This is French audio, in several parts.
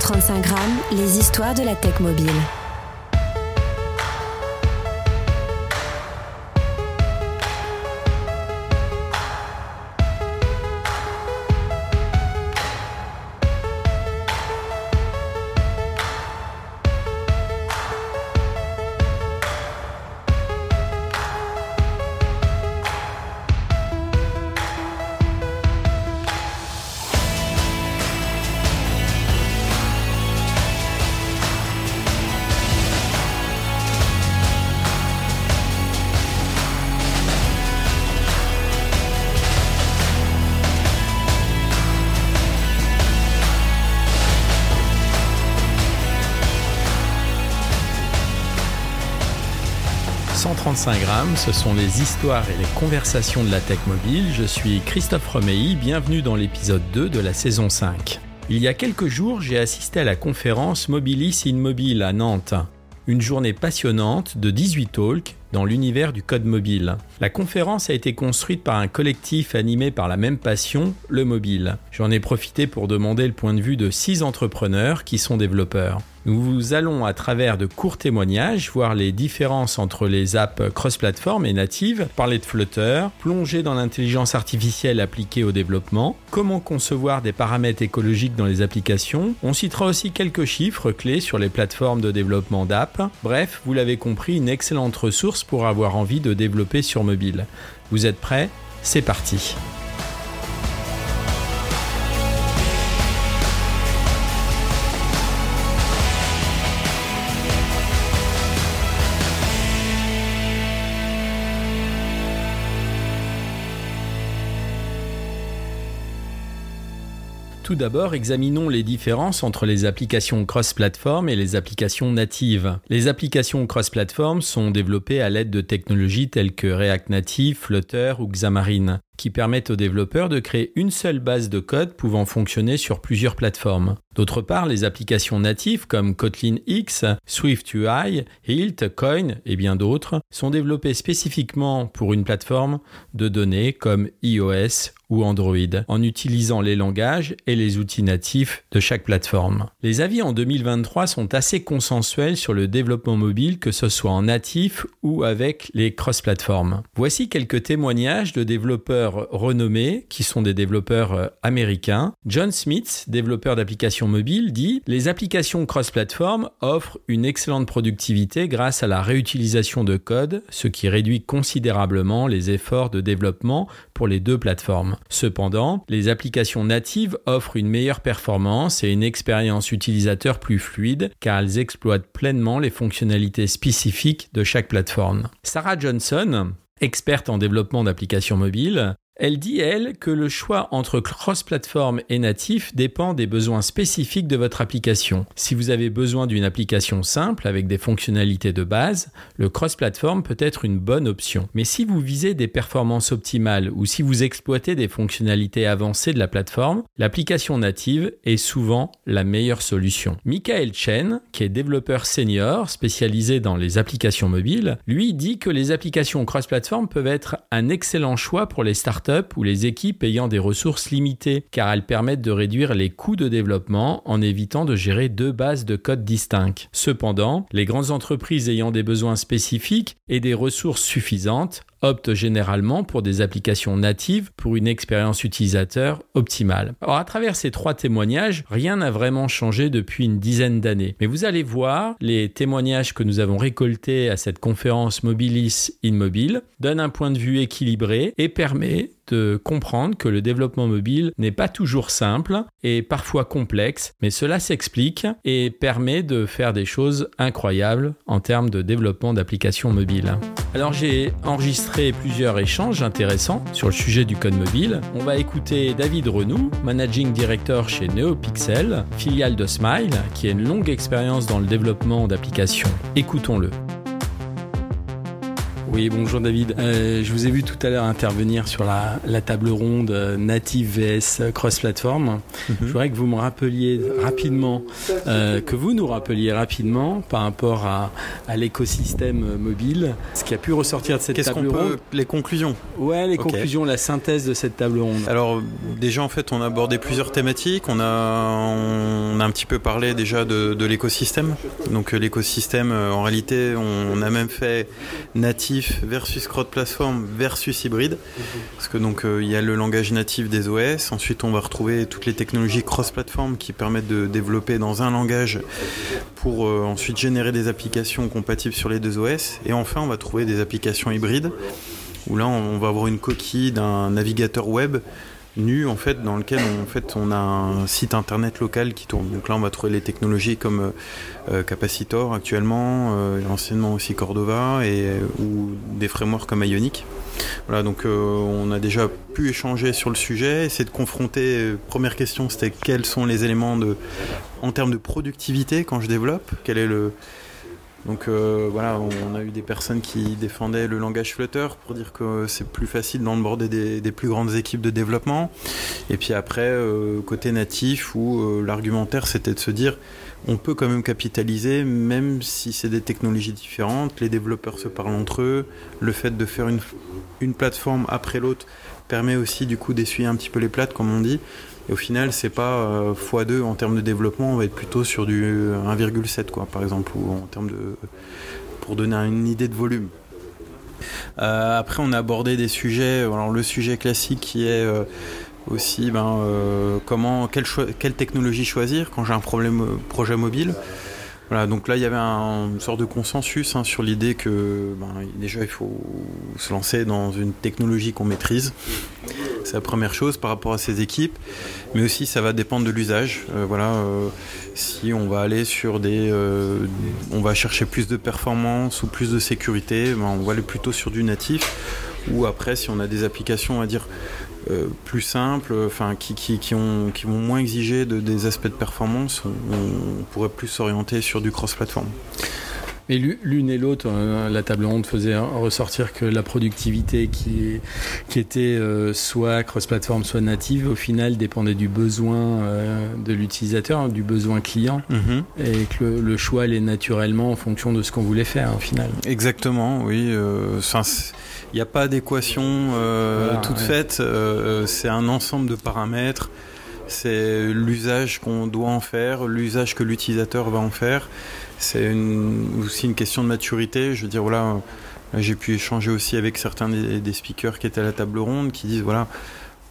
135 grammes, les histoires de la tech mobile. 135 grammes, ce sont les histoires et les conversations de la tech mobile. Je suis Christophe Romeilly, bienvenue dans l'épisode 2 de la saison 5. Il y a quelques jours, j'ai assisté à la conférence Mobilis in Mobile à Nantes. Une journée passionnante de 18 talks dans l'univers du code mobile. La conférence a été construite par un collectif animé par la même passion, le mobile. J'en ai profité pour demander le point de vue de six entrepreneurs qui sont développeurs. Nous allons, à travers de courts témoignages, voir les différences entre les apps cross-platform et natives, parler de Flutter, plonger dans l'intelligence artificielle appliquée au développement, comment concevoir des paramètres écologiques dans les applications. On citera aussi quelques chiffres clés sur les plateformes de développement d'apps. Bref, vous l'avez compris, une excellente ressource pour avoir envie de développer sur mobile. Vous êtes prêts? C'est parti Tout d'abord, examinons les différences entre les applications cross-platform et les applications natives. Les applications cross-platform sont développées à l'aide de technologies telles que React Native, Flutter ou Xamarin qui permettent aux développeurs de créer une seule base de code pouvant fonctionner sur plusieurs plateformes. D'autre part, les applications natives comme Kotlin X, Swift UI, Hilt, Coin et bien d'autres sont développées spécifiquement pour une plateforme de données comme iOS ou Android, en utilisant les langages et les outils natifs de chaque plateforme. Les avis en 2023 sont assez consensuels sur le développement mobile, que ce soit en natif ou avec les cross-platforms. Voici quelques témoignages de développeurs renommés qui sont des développeurs euh, américains. John Smith, développeur d'applications mobiles, dit Les applications cross-platform offrent une excellente productivité grâce à la réutilisation de code, ce qui réduit considérablement les efforts de développement pour les deux plateformes. Cependant, les applications natives offrent une meilleure performance et une expérience utilisateur plus fluide car elles exploitent pleinement les fonctionnalités spécifiques de chaque plateforme. Sarah Johnson, experte en développement d'applications mobiles, elle dit, elle, que le choix entre cross-platform et natif dépend des besoins spécifiques de votre application. Si vous avez besoin d'une application simple avec des fonctionnalités de base, le cross-platform peut être une bonne option. Mais si vous visez des performances optimales ou si vous exploitez des fonctionnalités avancées de la plateforme, l'application native est souvent la meilleure solution. Michael Chen, qui est développeur senior spécialisé dans les applications mobiles, lui dit que les applications cross-platform peuvent être un excellent choix pour les startups ou les équipes ayant des ressources limitées, car elles permettent de réduire les coûts de développement en évitant de gérer deux bases de code distinctes. Cependant, les grandes entreprises ayant des besoins spécifiques et des ressources suffisantes optent généralement pour des applications natives pour une expérience utilisateur optimale. Alors à travers ces trois témoignages, rien n'a vraiment changé depuis une dizaine d'années. Mais vous allez voir, les témoignages que nous avons récoltés à cette conférence Mobilis Immobile donnent un point de vue équilibré et permet de comprendre que le développement mobile n'est pas toujours simple et parfois complexe, mais cela s'explique et permet de faire des choses incroyables en termes de développement d'applications mobiles. Alors j'ai enregistré plusieurs échanges intéressants sur le sujet du code mobile. On va écouter David Renou, managing director chez NeoPixel, filiale de Smile, qui a une longue expérience dans le développement d'applications. Écoutons-le. Oui, bonjour David. Euh, je vous ai vu tout à l'heure intervenir sur la, table ronde euh, native vs cross-platform. Mhm. Je voudrais que vous me rappeliez rapidement, euh, que vous nous rappeliez rapidement par rapport à, l'écosystème mobile, ce qui a pu ressortir de cette table ronde. les conclusions? Ouais, les conclusions, la synthèse de cette table ronde. Alors, déjà, en fait, on a abordé plusieurs thématiques. On a, on a un petit peu parlé déjà de, de l'écosystème. Donc, l'écosystème, en réalité, on a même fait natif versus cross-platform versus hybride. Parce que donc euh, il y a le langage natif des OS. Ensuite, on va retrouver toutes les technologies cross-platform qui permettent de développer dans un langage pour euh, ensuite générer des applications compatibles sur les deux OS. Et enfin, on va trouver des applications hybrides où là, on va avoir une coquille d'un navigateur web nu en fait dans lequel on, en fait on a un site internet local qui tourne. Donc là on va trouver les technologies comme euh, euh, Capacitor actuellement, euh, anciennement aussi Cordova et ou des frameworks comme Ionic. Voilà donc on a déjà pu échanger sur le sujet, essayer de confronter. première question c'était quels sont les éléments de en termes de productivité quand je développe, quel est le donc euh, voilà, on a eu des personnes qui défendaient le langage Flutter pour dire que c'est plus facile bord des, plus grandes équipes de développement. Et puis après, euh, côté natif, où euh, l'argumentaire c'était de se dire on peut quand même capitaliser, même si c'est des technologies différentes, les développeurs se parlent entre eux, le fait de faire une plateforme après l'autre permet aussi du coup d'essuyer un petit peu les plates, comme on dit. Et au final, c'est pas x2 euh, en termes de développement, on va être plutôt sur du 1,7 quoi, par exemple, en termes pour donner une idée de volume. Euh, après, on a abordé des sujets. Alors, le sujet classique qui est euh, aussi ben, comment, quelle, quelle, technologie choisir quand j'ai un problème projet mobile. Voilà, donc là, il y avait un, une sorte de consensus hein, sur l'idée que ben, déjà, il faut se lancer dans une technologie qu'on maîtrise. C'est la première chose par rapport à ces équipes. Mais aussi, ça va dépendre de l'usage. Euh, voilà, euh, si on va aller sur des. Euh, on va chercher plus de performance ou plus de sécurité, ben, on va aller plutôt sur du natif. Ou après, si on a des applications, à dire euh, plus simples, enfin qui, qui, qui, ont, qui vont moins exiger de, des aspects de performance, on, pourrait plus s'orienter sur du cross-platform. Mais l'une et l'autre, euh, la table ronde faisait ressortir que la productivité qui, qui était euh, soit cross-platform, soit native, au final dépendait du besoin de l'utilisateur, du besoin client, mhm. et que le, choix allait naturellement en fonction de ce qu'on voulait faire au final. Exactement, oui. Il n'y a pas d'équation euh, toute faite, euh, c'est un ensemble de paramètres, c'est l'usage qu'on doit en faire, l'usage que l'utilisateur va en faire. C'est aussi une question de maturité. Je veux dire, voilà, j'ai pu échanger aussi avec certains des, speakers qui étaient à la table ronde qui disent, voilà,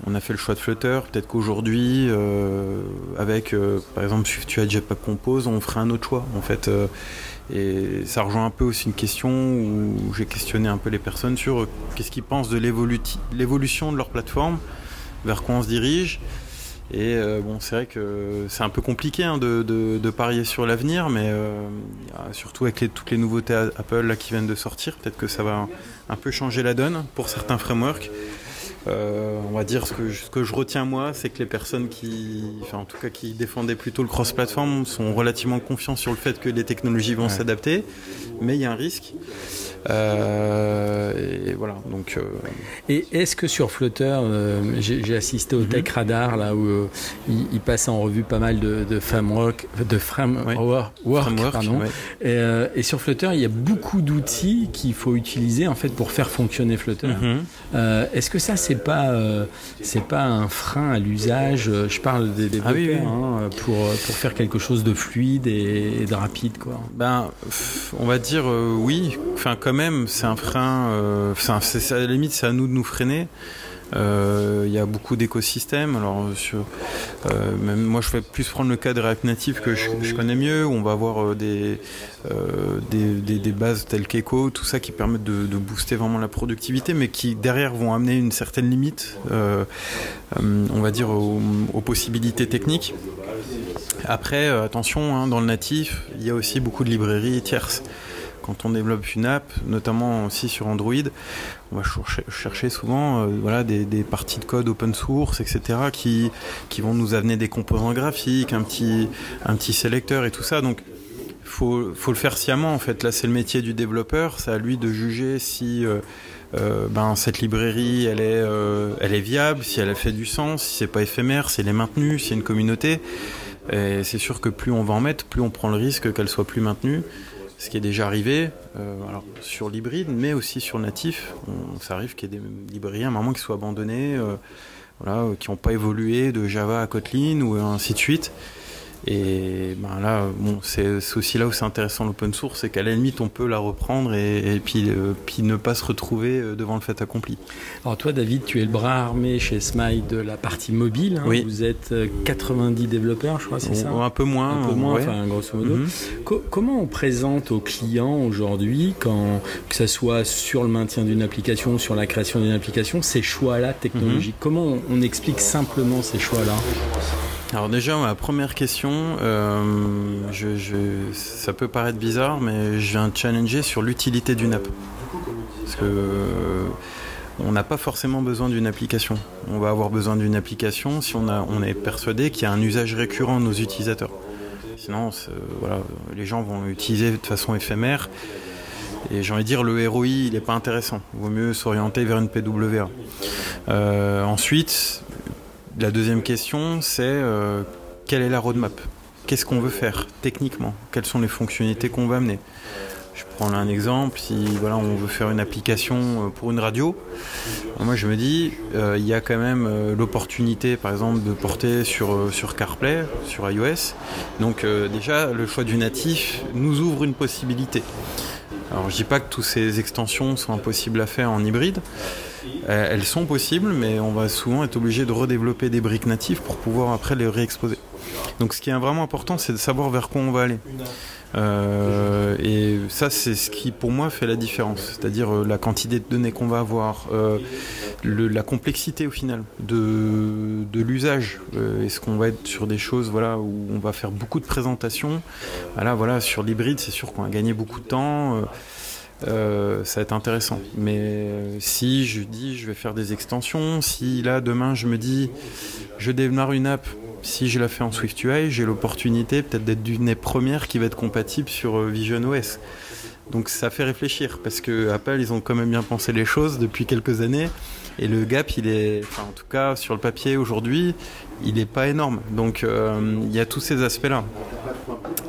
on a fait le choix de Flutter, peut-être qu'aujourd'hui, euh, avec, par exemple, si tu as Jetpack Compose, on ferait un autre choix, en fait. Et ça rejoint un peu aussi une question où j'ai questionné un peu les personnes sur euh, qu'est-ce qu'ils pensent de l'évolution de leur plateforme, vers quoi on se dirige. Et euh, bon, c'est vrai que c'est un peu compliqué hein, de, parier sur l'avenir, mais euh, surtout avec toutes les nouveautés Apple là, qui viennent de sortir, peut-être que ça va un peu changer la donne pour certains frameworks. Euh, on va dire ce que, je, ce que je retiens moi, c'est que les personnes qui, enfin en tout cas qui défendaient plutôt le cross-platform sont relativement confiants sur le fait que les technologies vont s'adapter, mais il y a un risque. Euh, et voilà. Donc. Euh, et est-ce que sur Flutter, j'ai assisté au mhm. Tech Radar là où il, passe en revue pas mal de, de framework, de framework, pardon. Et, sur Flutter, il y a beaucoup d'outils qu'il faut utiliser en fait pour faire fonctionner Flutter. Mhm. est-ce que ça c'est pas euh, c'est pas un frein à l'usage? Je parle des ah développeurs hein, pour pour faire quelque chose de fluide et, de rapide quoi. Ben on va dire euh, oui. Enfin même c'est un frein. Euh, à la limite c'est à nous de nous freiner. Euh, il y a beaucoup d'écosystèmes. Alors, euh, moi, je vais plus prendre le cas de React Native que je, connais mieux, où on va avoir des, bases telles qu'Echo, tout ça qui permettent de, de, booster vraiment la productivité, mais qui derrière vont amener une certaine limite, on va dire, aux, possibilités techniques. Après, attention, hein, dans le natif, il y a aussi beaucoup de librairies tierces quand on développe une app, notamment aussi sur Android, on va chercher souvent euh, voilà, des, parties de code open source, etc., qui, qui vont nous amener des composants graphiques, un petit, un petit sélecteur et tout ça. Donc, faut, faut le faire sciemment en fait. Là, c'est le métier du développeur. C'est à lui de juger si euh, euh, ben, cette librairie, elle est, elle est viable, si elle a fait du sens, si c'est pas éphémère, si elle est maintenue, si y a une communauté. Et c'est sûr que plus on va en mettre, plus on prend le risque qu'elle soit plus maintenue. Ce qui est déjà arrivé alors, sur l'hybride, mais aussi sur natif. On, ça arrive qu'il y ait des librairies à un moment qui soient abandonnées, voilà, qui n'ont pas évolué de Java à Kotlin ou ainsi de suite. Et ben là, bon, c'est aussi là où c'est intéressant l'open source, c'est qu'à la limite, on peut la reprendre et, puis, euh, puis ne pas se retrouver euh, devant le fait accompli. Alors toi, David, tu es le bras armé chez Smile de la partie mobile. Hein. oui. Vous êtes 90 euh, développeurs, je crois, c'est ça? Un peu moins. Un peu moins, enfin, grosso modo. Mhm. comment on présente aux clients aujourd'hui, quand que ce soit sur le maintien d'une application, sur la création d'une application, ces choix-là technologiques? Mhm. Comment on, on explique simplement ces choix-là? Alors déjà, ma première question, euh, ça peut paraître bizarre, mais je viens challenger sur l'utilité d'une app. Parce que euh, on n'a pas forcément besoin d'une application. On va avoir besoin d'une application si on, est persuadé qu'il y a un usage récurrent de nos utilisateurs. Sinon, voilà, les gens vont l'utiliser de façon éphémère. Et j'ai envie de dire, le ROI, il n'est pas intéressant. Il vaut mieux s'orienter vers une PWA. Euh, ensuite, la deuxième question, c'est euh, quelle est la roadmap? Qu'est-ce qu'on veut faire techniquement? Quelles sont les fonctionnalités qu'on va amener? Je prends un exemple, si voilà, on veut faire une application euh, pour une radio, moi je me dis, euh, il y a quand même l'opportunité par exemple de porter sur, sur CarPlay, sur iOS. Donc déjà, le choix du natif nous ouvre une possibilité. Alors je dis pas que toutes ces extensions sont impossibles à faire en hybride, euh, elles sont possibles, mais on va souvent être obligé de redévelopper des briques natives pour pouvoir après les réexposer. Donc ce qui est vraiment important, c'est de savoir vers quoi on va aller. Euh, et ça, c'est ce qui, pour moi, fait la différence. C'est-à-dire euh, la quantité de données qu'on va avoir, la complexité au final de, l'usage. Est-ce qu'on va être sur des choses voilà, où on va faire beaucoup de présentations? Voilà, voilà, Sur l'hybride, c'est sûr qu'on va gagner beaucoup de temps. Euh, ça va être intéressant. Mais euh, si je dis je vais faire des extensions, si là demain je me dis je démarre une app, si je la fais en SwiftUI, j'ai l'opportunité peut-être d'être d'une première qui va être compatible sur euh, Vision OS. Donc ça fait réfléchir parce que Apple ils ont quand même bien pensé les choses depuis quelques années et le gap il est, en tout cas sur le papier aujourd'hui, il n'est pas énorme. Donc il y a tous ces aspects là.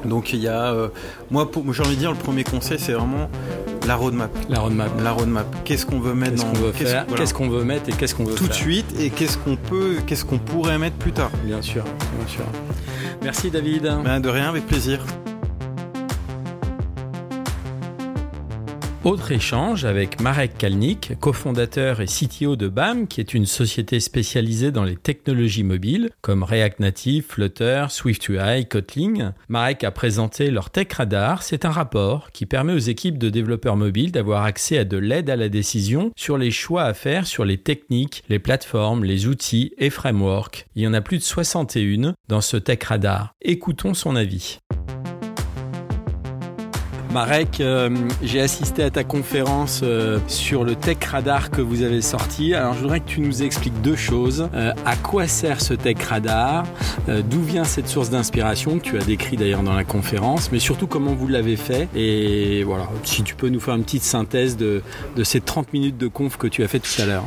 Donc il y a, moi j'ai envie de dire le premier conseil c'est vraiment la roadmap. La roadmap. La roadmap. Qu'est-ce qu'on veut mettre dans qu'on veut faire Qu'est-ce qu'on veut mettre et qu'est-ce qu'on veut tout de suite et qu'est-ce qu'on peut, qu'est-ce qu'on pourrait mettre plus tard. Bien sûr, bien sûr. Merci David. Ben, de rien, avec plaisir. Autre échange avec Marek Kalnik, cofondateur et CTO de BAM, qui est une société spécialisée dans les technologies mobiles comme React Native, Flutter, SwiftUI, Kotlin. Marek a présenté leur Tech Radar. C'est un rapport qui permet aux équipes de développeurs mobiles d'avoir accès à de l'aide à la décision sur les choix à faire sur les techniques, les plateformes, les outils et frameworks. Il y en a plus de 61 dans ce Tech Radar. Écoutons son avis. Marek, euh, j'ai assisté à ta conférence euh, sur le Tech Radar que vous avez sorti. Alors je voudrais que tu nous expliques deux choses. Euh, à quoi sert ce Tech Radar? D'où vient cette source d'inspiration que tu as décrit d'ailleurs dans la conférence? Mais surtout comment vous l'avez fait? Et voilà, si tu peux nous faire une petite synthèse de, ces 30 minutes de conf que tu as fait tout à l'heure.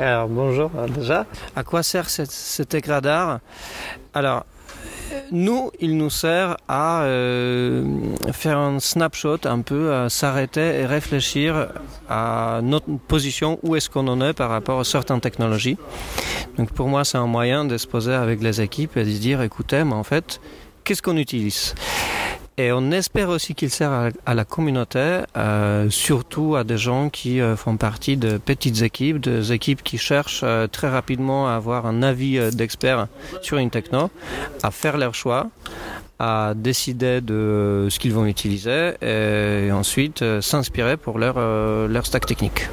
Alors bonjour déjà. À quoi sert ce Tech Radar? Alors nous, il nous sert à euh, faire un snapshot, un peu à s'arrêter et réfléchir à notre position, où est-ce qu'on en est par rapport à certaines technologies. Donc pour moi, c'est un moyen de se poser avec les équipes et de se dire, écoutez, mais en fait, qu'est-ce qu'on utilise? Et on espère aussi qu'il sert à, la communauté, euh, surtout à des gens qui euh, font partie de petites équipes, des équipes qui cherchent euh, très rapidement à avoir un avis d'expert sur une techno, à faire leur choix, à décider de ce qu'ils vont utiliser et ensuite s'inspirer pour leur, leur stack technique.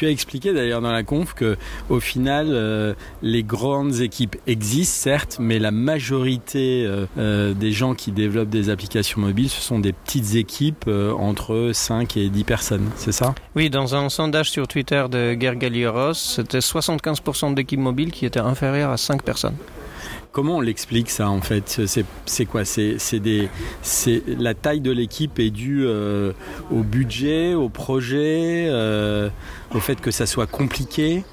Tu as expliqué d'ailleurs dans la conf que au final, euh, les grandes équipes existent certes, mais la majorité euh, euh, des gens qui développent des applications mobiles, ce sont des petites équipes entre 5 et 10 personnes, c'est ça? Oui, dans un sondage sur Twitter de Gergalieros, c'était 75% d'équipes mobiles qui étaient inférieures à 5 personnes. Comment on l'explique ça en fait? C'est quoi? C'est la taille de l'équipe est due au budget, au projet, au fait que ça soit compliqué?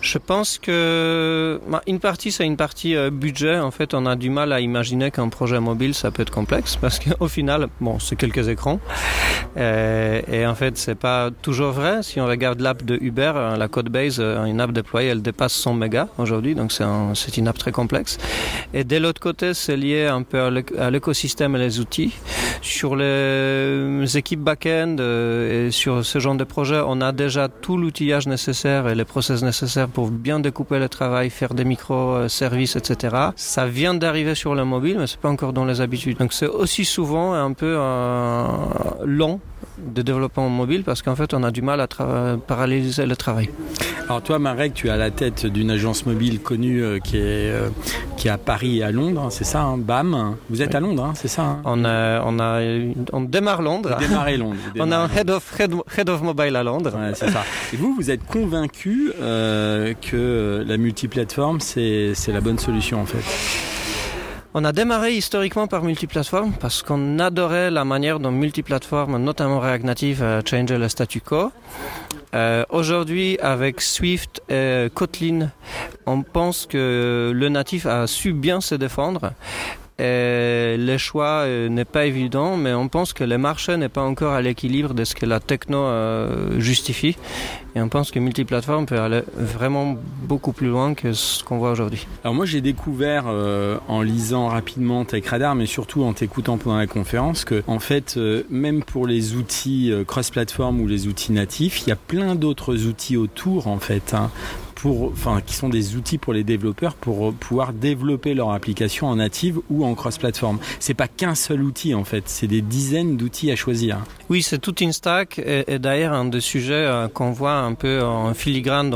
Je pense que bah, une partie, c'est une partie euh, budget. En fait, on a du mal à imaginer qu'un projet mobile, ça peut être complexe parce qu'au final, bon, c'est quelques écrans. Euh, et en fait, c'est pas toujours vrai. Si on regarde l'app de Uber, euh, la code base, une app déployée, elle dépasse 100 mégas aujourd'hui. Donc, c'est un, une app très complexe. Et de l'autre côté, c'est lié un peu à l'écosystème et les outils. Sur les équipes back-end et sur ce genre de projet, on a déjà tout l'outillage nécessaire et les process nécessaires pour bien découper le travail, faire des microservices, etc. Ça vient d'arriver sur le mobile, mais c'est pas encore dans les habitudes. Donc c'est aussi souvent un peu euh, long de développement mobile parce qu'en fait on a du mal à paralyser le travail. Alors toi Marek, tu es à la tête d'une agence mobile connue euh, qui, est, euh, qui est à Paris et à Londres, c'est ça, hein, BAM. Vous êtes à Londres, hein, c'est ça hein on, a, on, a, on démarre Londres. Londres. on a un head of, head, of mobile à Londres. c'est ça. Et vous, vous êtes convaincu euh, que la multiplateforme c'est la bonne solution en fait? On a démarré historiquement par multiplateforme parce qu'on adorait la manière dont multiplateforme, notamment React Native, a changé le statu quo. Euh, Aujourd'hui, avec Swift et Kotlin, on pense que le natif a su bien se défendre et le choix euh, n'est pas évident, mais on pense que le marché n'est pas encore à l'équilibre de ce que la techno euh, justifie. Et on pense que multiplateforme peut aller vraiment beaucoup plus loin que ce qu'on voit aujourd'hui. Alors moi j'ai découvert euh, en lisant rapidement TechRadar, mais surtout en t'écoutant pendant la conférence, que en fait même pour les outils cross-platform ou les outils natifs, il y a plein d'autres outils autour en fait. Hein qui sont des outils pour les développeurs pour pouvoir développer leur application en native ou en cross-platform. C'est pas qu'un seul outil en fait, c'est des dizaines d'outils à choisir. Oui, c'est toute une stack et, d'ailleurs un des sujets euh, qu'on voit un peu en filigrane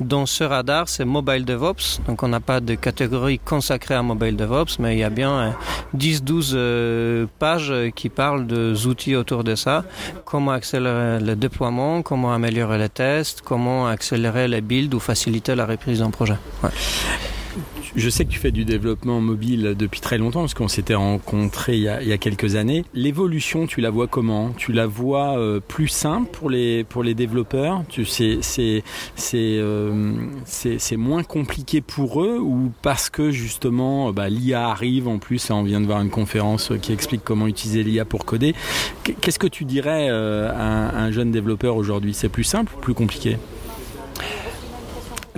dans, ce radar, c'est mobile DevOps. Donc on n'a pas de catégorie consacrée à mobile DevOps, mais il y a bien 10-12 euh, euh, pages qui parlent des outils autour de ça. Comment accélérer le déploiement, comment améliorer les tests, comment accélérer les builds faciliter la reprise d'un projet. Je sais que tu fais du développement mobile depuis très longtemps, parce qu'on s'était rencontrés il y, a, quelques années. L'évolution, tu la vois comment? Tu la vois euh, plus simple pour les, pour les développeurs? C'est, c'est, euh, moins compliqué pour eux ou parce que justement bah, l'IA arrive en plus, on vient de voir une conférence qui explique comment utiliser l'IA pour coder? Qu'est-ce que tu dirais euh, à un jeune développeur aujourd'hui? C'est plus simple ou plus compliqué?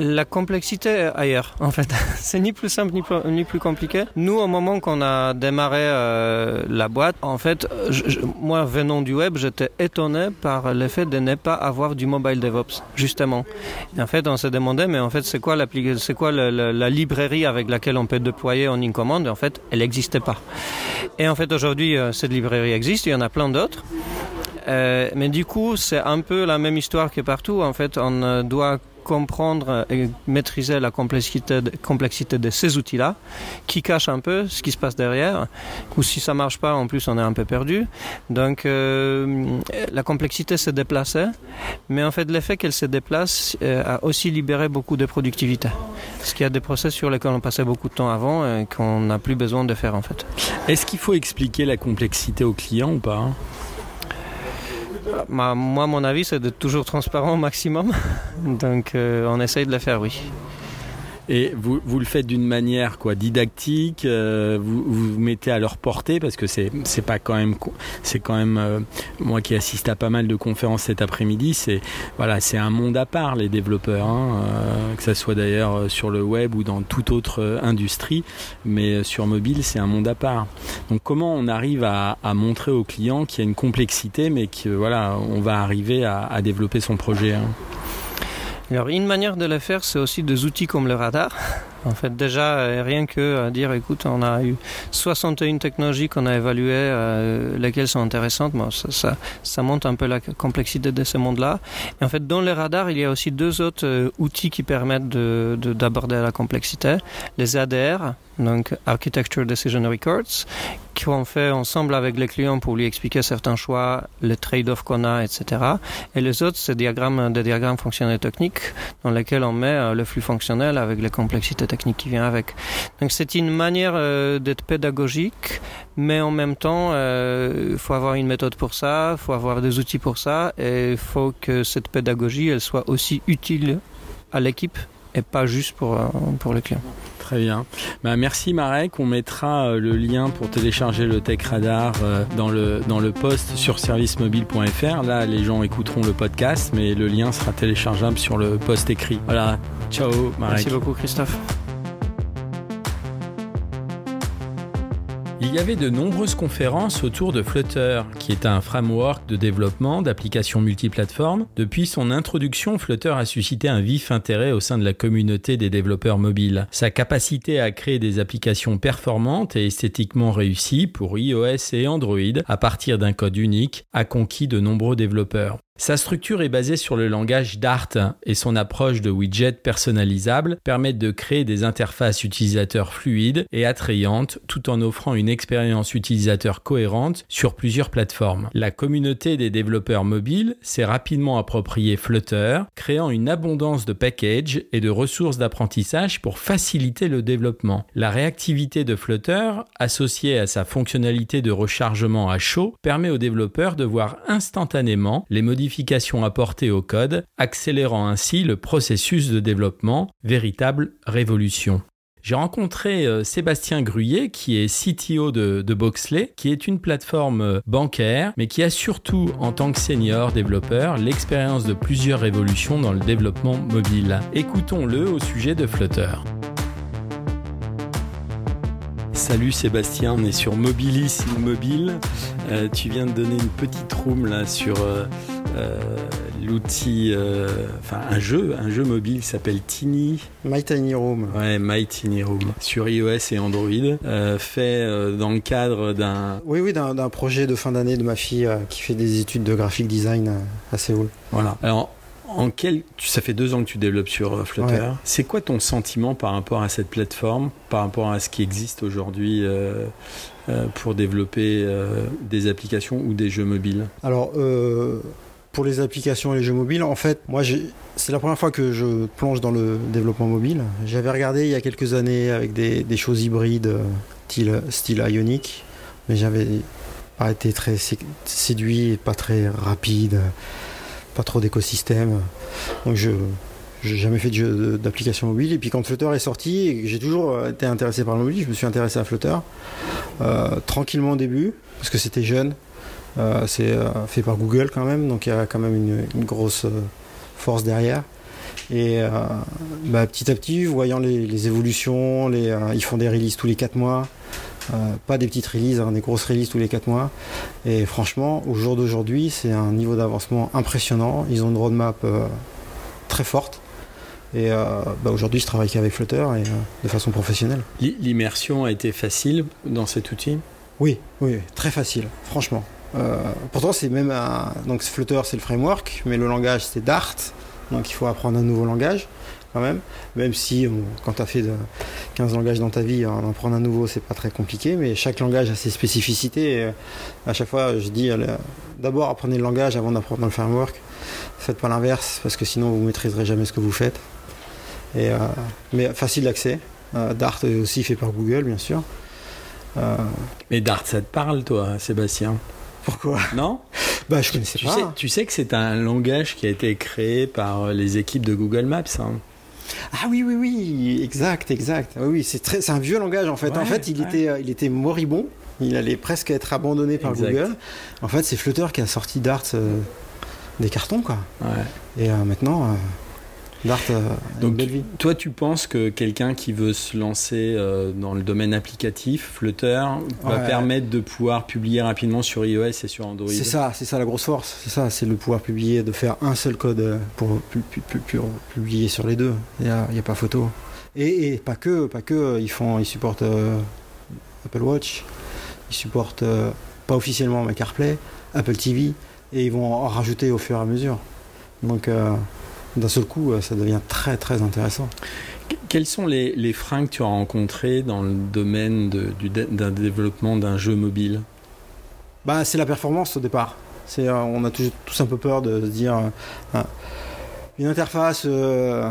La complexité ailleurs, en fait. C'est ni plus simple ni plus, compliqué. Nous, au moment qu'on a démarré euh, la boîte, en fait, moi, venant du web, j'étais étonné par le fait de ne pas avoir du mobile DevOps, justement. en fait, on s'est demandé, mais en fait, c'est quoi, c'est quoi la, librairie avec laquelle on peut déployer en une commande? En fait, elle n'existait pas. Et en fait, aujourd'hui, euh, cette librairie existe, il y en a plein d'autres. Euh, mais du coup, c'est un peu la même histoire que partout. En fait, on doit comprendre et maîtriser la complexité de, complexité de ces outils-là, qui cachent un peu ce qui se passe derrière, ou si ça marche pas, en plus on est un peu perdu. Donc euh, la complexité s'est déplacée, mais en fait l'effet qu'elle se déplace euh, a aussi libéré beaucoup de productivité. Parce qu'il y a des process sur lesquels on passait beaucoup de temps avant et qu'on n'a plus besoin de faire en fait. Est-ce qu'il faut expliquer la complexité aux clients ou pas? Moi, mon avis, c'est d'être toujours transparent au maximum. Donc, euh, on essaye de le faire, oui. Et vous, vous le faites d'une manière quoi didactique, euh, vous, vous mettez à leur portée parce que c'est pas quand même c'est quand même euh, moi qui assiste à pas mal de conférences cet après-midi, c'est voilà c'est un monde à part les développeurs, hein, euh, que ça soit d'ailleurs sur le web ou dans toute autre industrie, mais sur mobile c'est un monde à part. Donc comment on arrive à, montrer aux clients qu'il y a une complexité, mais que voilà on va arriver à, à développer son projet. Hein? Alors, une manière de le faire, c'est aussi des outils comme le radar. En fait, déjà, euh, rien que euh, dire, écoute, on a eu 61 technologies qu'on a évaluées, euh, lesquelles sont intéressantes. Bon, ça, ça, montre un peu la complexité de ce monde-là. Et en fait, dans le radar, il y a aussi deux autres outils qui permettent d'aborder de, la complexité. Les ADR, donc Architecture Decision Records, qu'on fait ensemble avec les clients pour lui expliquer certains choix, les trade-offs qu'on a, etc. Et les autres, c'est diagrammes, des diagrammes fonctionnels techniques dans lesquels on met euh, le flux fonctionnel avec les complexités techniques qui viennent avec. Donc c'est une manière euh, d'être pédagogique, mais en même temps, euh, il faut avoir une méthode pour ça, il faut avoir des outils pour ça, et il faut que cette pédagogie, elle soit aussi utile à l'équipe et pas juste pour, pour les clients. Très bien. Bah, merci Marek. On mettra euh, le lien pour télécharger le Tech Radar euh, dans le, dans le post sur servicemobile.fr. Là, les gens écouteront le podcast, mais le lien sera téléchargeable sur le post écrit. Voilà. Ciao Marek. Merci beaucoup Christophe. Il y avait de nombreuses conférences autour de Flutter, qui est un framework de développement d'applications multiplateformes. Depuis son introduction, Flutter a suscité un vif intérêt au sein de la communauté des développeurs mobiles. Sa capacité à créer des applications performantes et esthétiquement réussies pour iOS et Android à partir d'un code unique a conquis de nombreux développeurs. Sa structure est basée sur le langage Dart et son approche de widget personnalisable permettent de créer des interfaces utilisateurs fluides et attrayantes tout en offrant une expérience utilisateur cohérente sur plusieurs plateformes. La communauté des développeurs mobiles s'est rapidement approprié Flutter, créant une abondance de packages et de ressources d'apprentissage pour faciliter le développement. La réactivité de Flutter, associée à sa fonctionnalité de rechargement à chaud, permet aux développeurs de voir instantanément les modifications apportées au code, accélérant ainsi le processus de développement, véritable révolution. J'ai rencontré euh, Sébastien Gruyé, qui est CTO de, de, Boxley, qui est une plateforme euh, bancaire, mais qui a surtout, en tant que senior développeur, l'expérience de plusieurs révolutions dans le développement mobile. Écoutons-le au sujet de Flutter. Salut Sébastien, on est sur Mobilis Mobile. Euh, tu viens de donner une petite room là sur euh, euh, l'outil, enfin un jeu, un jeu mobile s'appelle Tiny. My Tiny Room. Ouais, My Tiny Room sur iOS et Android, fait dans le cadre d'un. Oui, oui, d'un projet de fin d'année de ma fille qui fait des études de graphic design à Séoul. Voilà. Alors en quel, ça fait deux ans que tu développes sur euh, Flutter. C'est quoi ton sentiment par rapport à cette plateforme, par rapport à ce qui existe aujourd'hui euh, euh, pour développer des applications ou des jeux mobiles? Alors, pour les applications et les jeux mobiles, en fait, moi, c'est la première fois que je plonge dans le développement mobile. J'avais regardé il y a quelques années avec des, choses hybrides, style, style Ionic, mais j'avais pas été très séduit et pas très rapide pas trop d'écosystème. Donc je n'ai jamais fait d'application mobile. Et puis quand Flutter est sorti, j'ai toujours été intéressé par le mobile, je me suis intéressé à Flutter. Euh, tranquillement au début, parce que c'était jeune. Euh, c'est euh, fait par Google quand même, donc il y a quand même une, grosse force derrière. Et bah, petit à petit, voyant les, évolutions, ils font des releases tous les 4 mois. Euh, pas des petites releases, hein, des grosses releases tous les 4 mois. Et franchement, au jour d'aujourd'hui, c'est un niveau d'avancement impressionnant. Ils ont une roadmap euh, très forte. Et euh, bah, aujourd'hui, je travaille qu'avec Flutter et de façon professionnelle. L'immersion a été facile dans cet outil? Oui, oui, très facile, franchement. pourtant, c'est même un... donc Flutter, c'est le framework, mais le langage, c'est Dart. Donc, il faut apprendre un nouveau langage quand même. Même si quand tu as fait 15 langages dans ta vie, en apprendre un nouveau, c'est pas très compliqué, mais chaque langage a ses spécificités. Et euh, à chaque fois, je dis d'abord apprenez le langage avant d'apprendre le framework. Faites pas l'inverse, parce que sinon vous maîtriserez jamais ce que vous faites. Et, euh, mais facile d'accès. Euh, Dart est aussi fait par Google, bien sûr. Mais Dart, ça te parle, toi, Sébastien? Pourquoi? Non? Bah, je connaissais tu pas. Sais, tu sais que c'est un langage qui a été créé par les équipes de Google Maps. Hein. Ah oui, oui, oui, exact, exact. Oui, c'est très, c'est un vieux langage en fait. en fait, il était, euh, il était moribond. Il allait presque être abandonné par Google. En fait, c'est Flutter qui a sorti Dart euh, des cartons, quoi. Et euh, maintenant, Dart Donc, belle vie. Toi, tu penses que quelqu'un qui veut se lancer dans le domaine applicatif, Flutter, va permettre de pouvoir publier rapidement sur iOS et sur Android? C'est ça, c'est ça la grosse force. C'est ça, c'est de pouvoir publier, de faire un seul code pour, publier sur les deux. Il n'y a, pas photo. Et, pas que, pas que. Ils font, ils supportent Apple Watch, ils supportent pas officiellement mais CarPlay, Apple TV, et ils vont en rajouter au fur et à mesure. Donc d'un seul coup, euh, ça devient très très intéressant. Quels sont les, les, freins que tu as rencontrés dans le domaine d'un développement d'un jeu mobile? Bah, C'est la performance au départ. Euh, on a tous, un peu peur de se dire euh, une interface euh,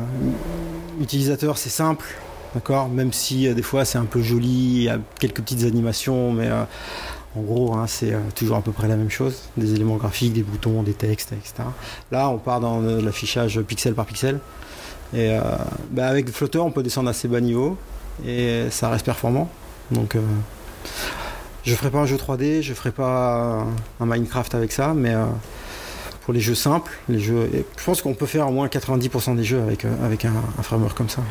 utilisateur c'est simple, d'accord? Même si des fois c'est un peu joli, il y a quelques petites animations, mais en gros, hein, c'est toujours à peu près la même chose. Des éléments graphiques, des boutons, des textes, etc. Là, on part dans l'affichage pixel par pixel. Et bah, avec Flutter, on peut descendre à assez bas niveau et ça reste performant. Donc, je ferai pas un jeu 3D, je ferai pas un Minecraft avec ça, mais euh, pour les jeux simples, les jeux, je pense qu'on peut faire au moins 90% des jeux avec, euh, avec un, framework comme ça.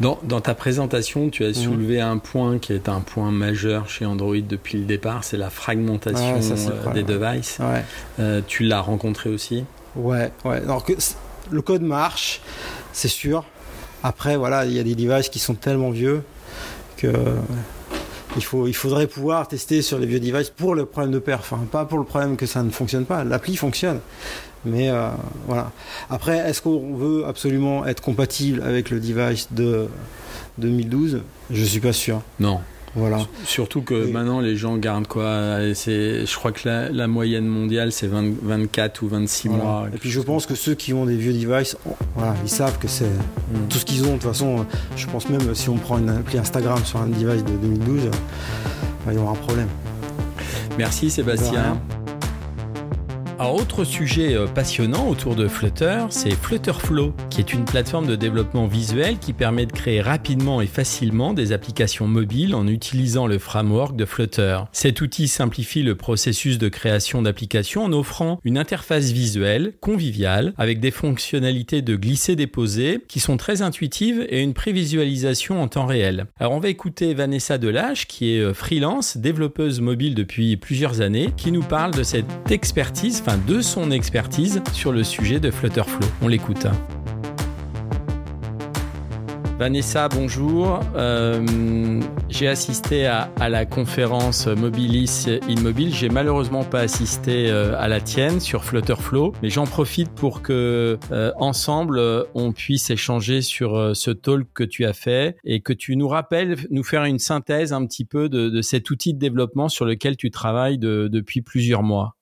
Dans, dans, ta présentation, tu as mhm. soulevé un point qui est un point majeur chez Android depuis le départ, c'est la fragmentation euh, des devices. tu l'as rencontré aussi? Ouais, ouais. Alors que le code marche, c'est sûr. Après, voilà, il y a des devices qui sont tellement vieux que il, faut, il faudrait pouvoir tester sur les vieux devices pour le problème de perf, enfin, pas pour le problème que ça ne fonctionne pas. L'appli fonctionne. Mais euh, voilà. Après, est-ce qu'on veut absolument être compatible avec le device de 2012 Je suis pas sûr. Non. Voilà. Surtout que maintenant les gens gardent quoi Je crois que la, moyenne mondiale c'est 24 ou 26 mois. Et puis je pense que ceux qui ont des vieux devices, voilà, ils savent que c'est mm. tout ce qu'ils ont. De toute façon, je pense même si on prend une appli Instagram sur un device de 2012, il y aura un problème. Merci Sébastien. Un autre sujet euh, passionnant autour de Flutter, c'est Flutterflow, qui est une plateforme de développement visuel qui permet de créer rapidement et facilement des applications mobiles en utilisant le framework de Flutter. Cet outil simplifie le processus de création d'applications en offrant une interface visuelle conviviale avec des fonctionnalités de glisser-déposer qui sont très intuitives et une prévisualisation en temps réel. Alors on va écouter Vanessa Delage qui est euh, freelance, développeuse mobile depuis plusieurs années, qui nous parle de cette expertise de son expertise sur le sujet de Flutterflow. On l'écoute. Vanessa, bonjour. Euh, j'ai assisté à, la conférence Mobilis Immobile. J'ai malheureusement pas assisté euh, à la tienne sur Flutterflow, mais j'en profite pour que euh, ensemble on puisse échanger sur ce talk que tu as fait et que tu nous rappelles, nous faire une synthèse un petit peu de, cet outil de développement sur lequel tu travailles depuis plusieurs mois.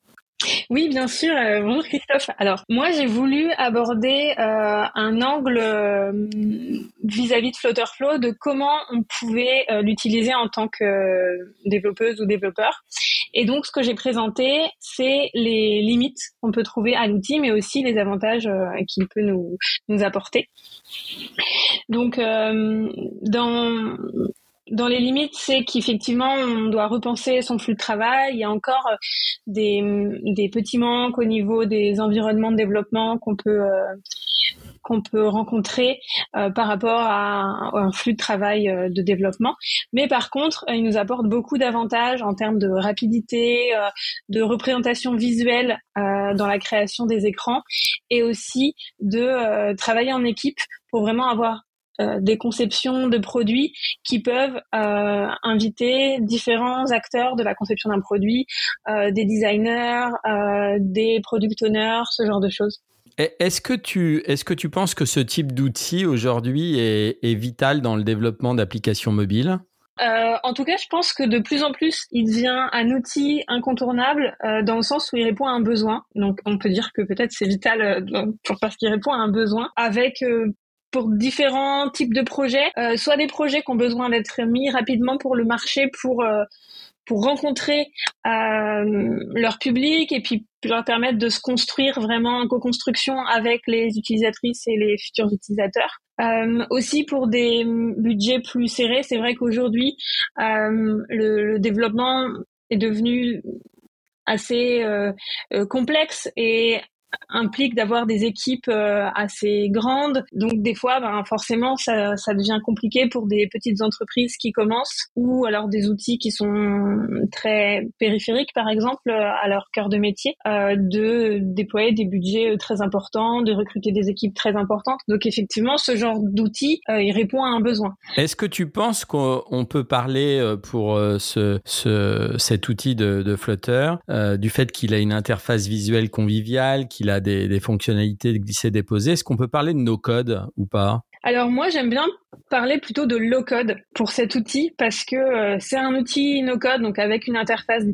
Oui, bien sûr. Euh, bonjour Christophe. Alors, moi, j'ai voulu aborder euh, un angle euh, vis-à-vis de Flutterflow de comment on pouvait l'utiliser en tant que développeuse ou développeur. Et donc, ce que j'ai présenté, c'est les limites qu'on peut trouver à l'outil, mais aussi les avantages qu'il peut nous, nous apporter. Donc, dans dans les limites, c'est qu'effectivement, on doit repenser son flux de travail. Il y a encore euh, des, des petits manques au niveau des environnements de développement qu'on peut euh, qu'on peut rencontrer euh, par rapport à, un flux de travail de développement. Mais par contre, il nous apporte beaucoup d'avantages en termes de rapidité, de représentation visuelle dans la création des écrans et aussi de travailler en équipe pour vraiment avoir euh, des conceptions de produits qui peuvent euh, inviter différents acteurs de la conception d'un produit, euh, des designers, des product owners, ce genre de choses. Est-ce que tu est-ce que tu penses que ce type d'outil aujourd'hui est, est, vital dans le développement d'applications mobiles? Euh, en tout cas, je pense que de plus en plus, il devient un outil incontournable euh, dans le sens où il répond à un besoin. Donc, on peut dire que peut-être c'est vital euh, parce qu'il répond à un besoin avec pour différents types de projets, euh, soit des projets qui ont besoin d'être mis rapidement pour le marché, pour euh, pour rencontrer euh, leur public et puis leur permettre de se construire vraiment en co-construction avec les utilisatrices et les futurs utilisateurs. aussi pour des budgets plus serrés, c'est vrai qu'aujourd'hui le, le, développement est devenu assez complexe et implique d'avoir des équipes euh, assez grandes. Donc des fois, ben, forcément, ça, devient compliqué pour des petites entreprises qui commencent ou alors des outils qui sont très périphériques, par exemple, euh, à leur cœur de métier, euh, de déployer des budgets très importants, de recruter des équipes très importantes. Donc effectivement, ce genre d'outil, il répond à un besoin. Est-ce que tu penses qu'on peut parler pour ce, cet outil de, de Flutter du fait qu'il a une interface visuelle conviviale, qu'il a des, fonctionnalités de glisser-déposer. Est-ce qu'on peut parler de nos codes ou pas? Alors moi j'aime bien parler plutôt de low code pour cet outil parce que c'est un outil no code donc avec une interface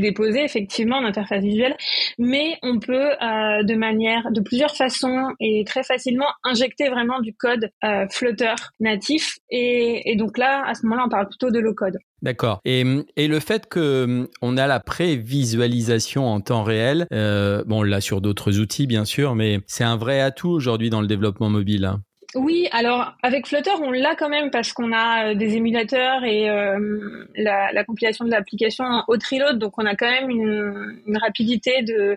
déposé effectivement en interface visuelle, mais on peut euh, de manière, de plusieurs façons et très facilement injecter vraiment du code euh, Flutter natif. Et, donc là, à ce moment-là, on parle plutôt de low code. D'accord. Et, le fait que on a la prévisualisation en temps réel, euh, bon, là sur d'autres outils bien sûr, mais c'est un vrai atout aujourd'hui dans le développement mobile. Hein. Oui, alors avec Flutter, on l'a quand même parce qu'on a euh, des émulateurs et euh, la, compilation de l'application haute reload, donc on a quand même une, rapidité de. Euh,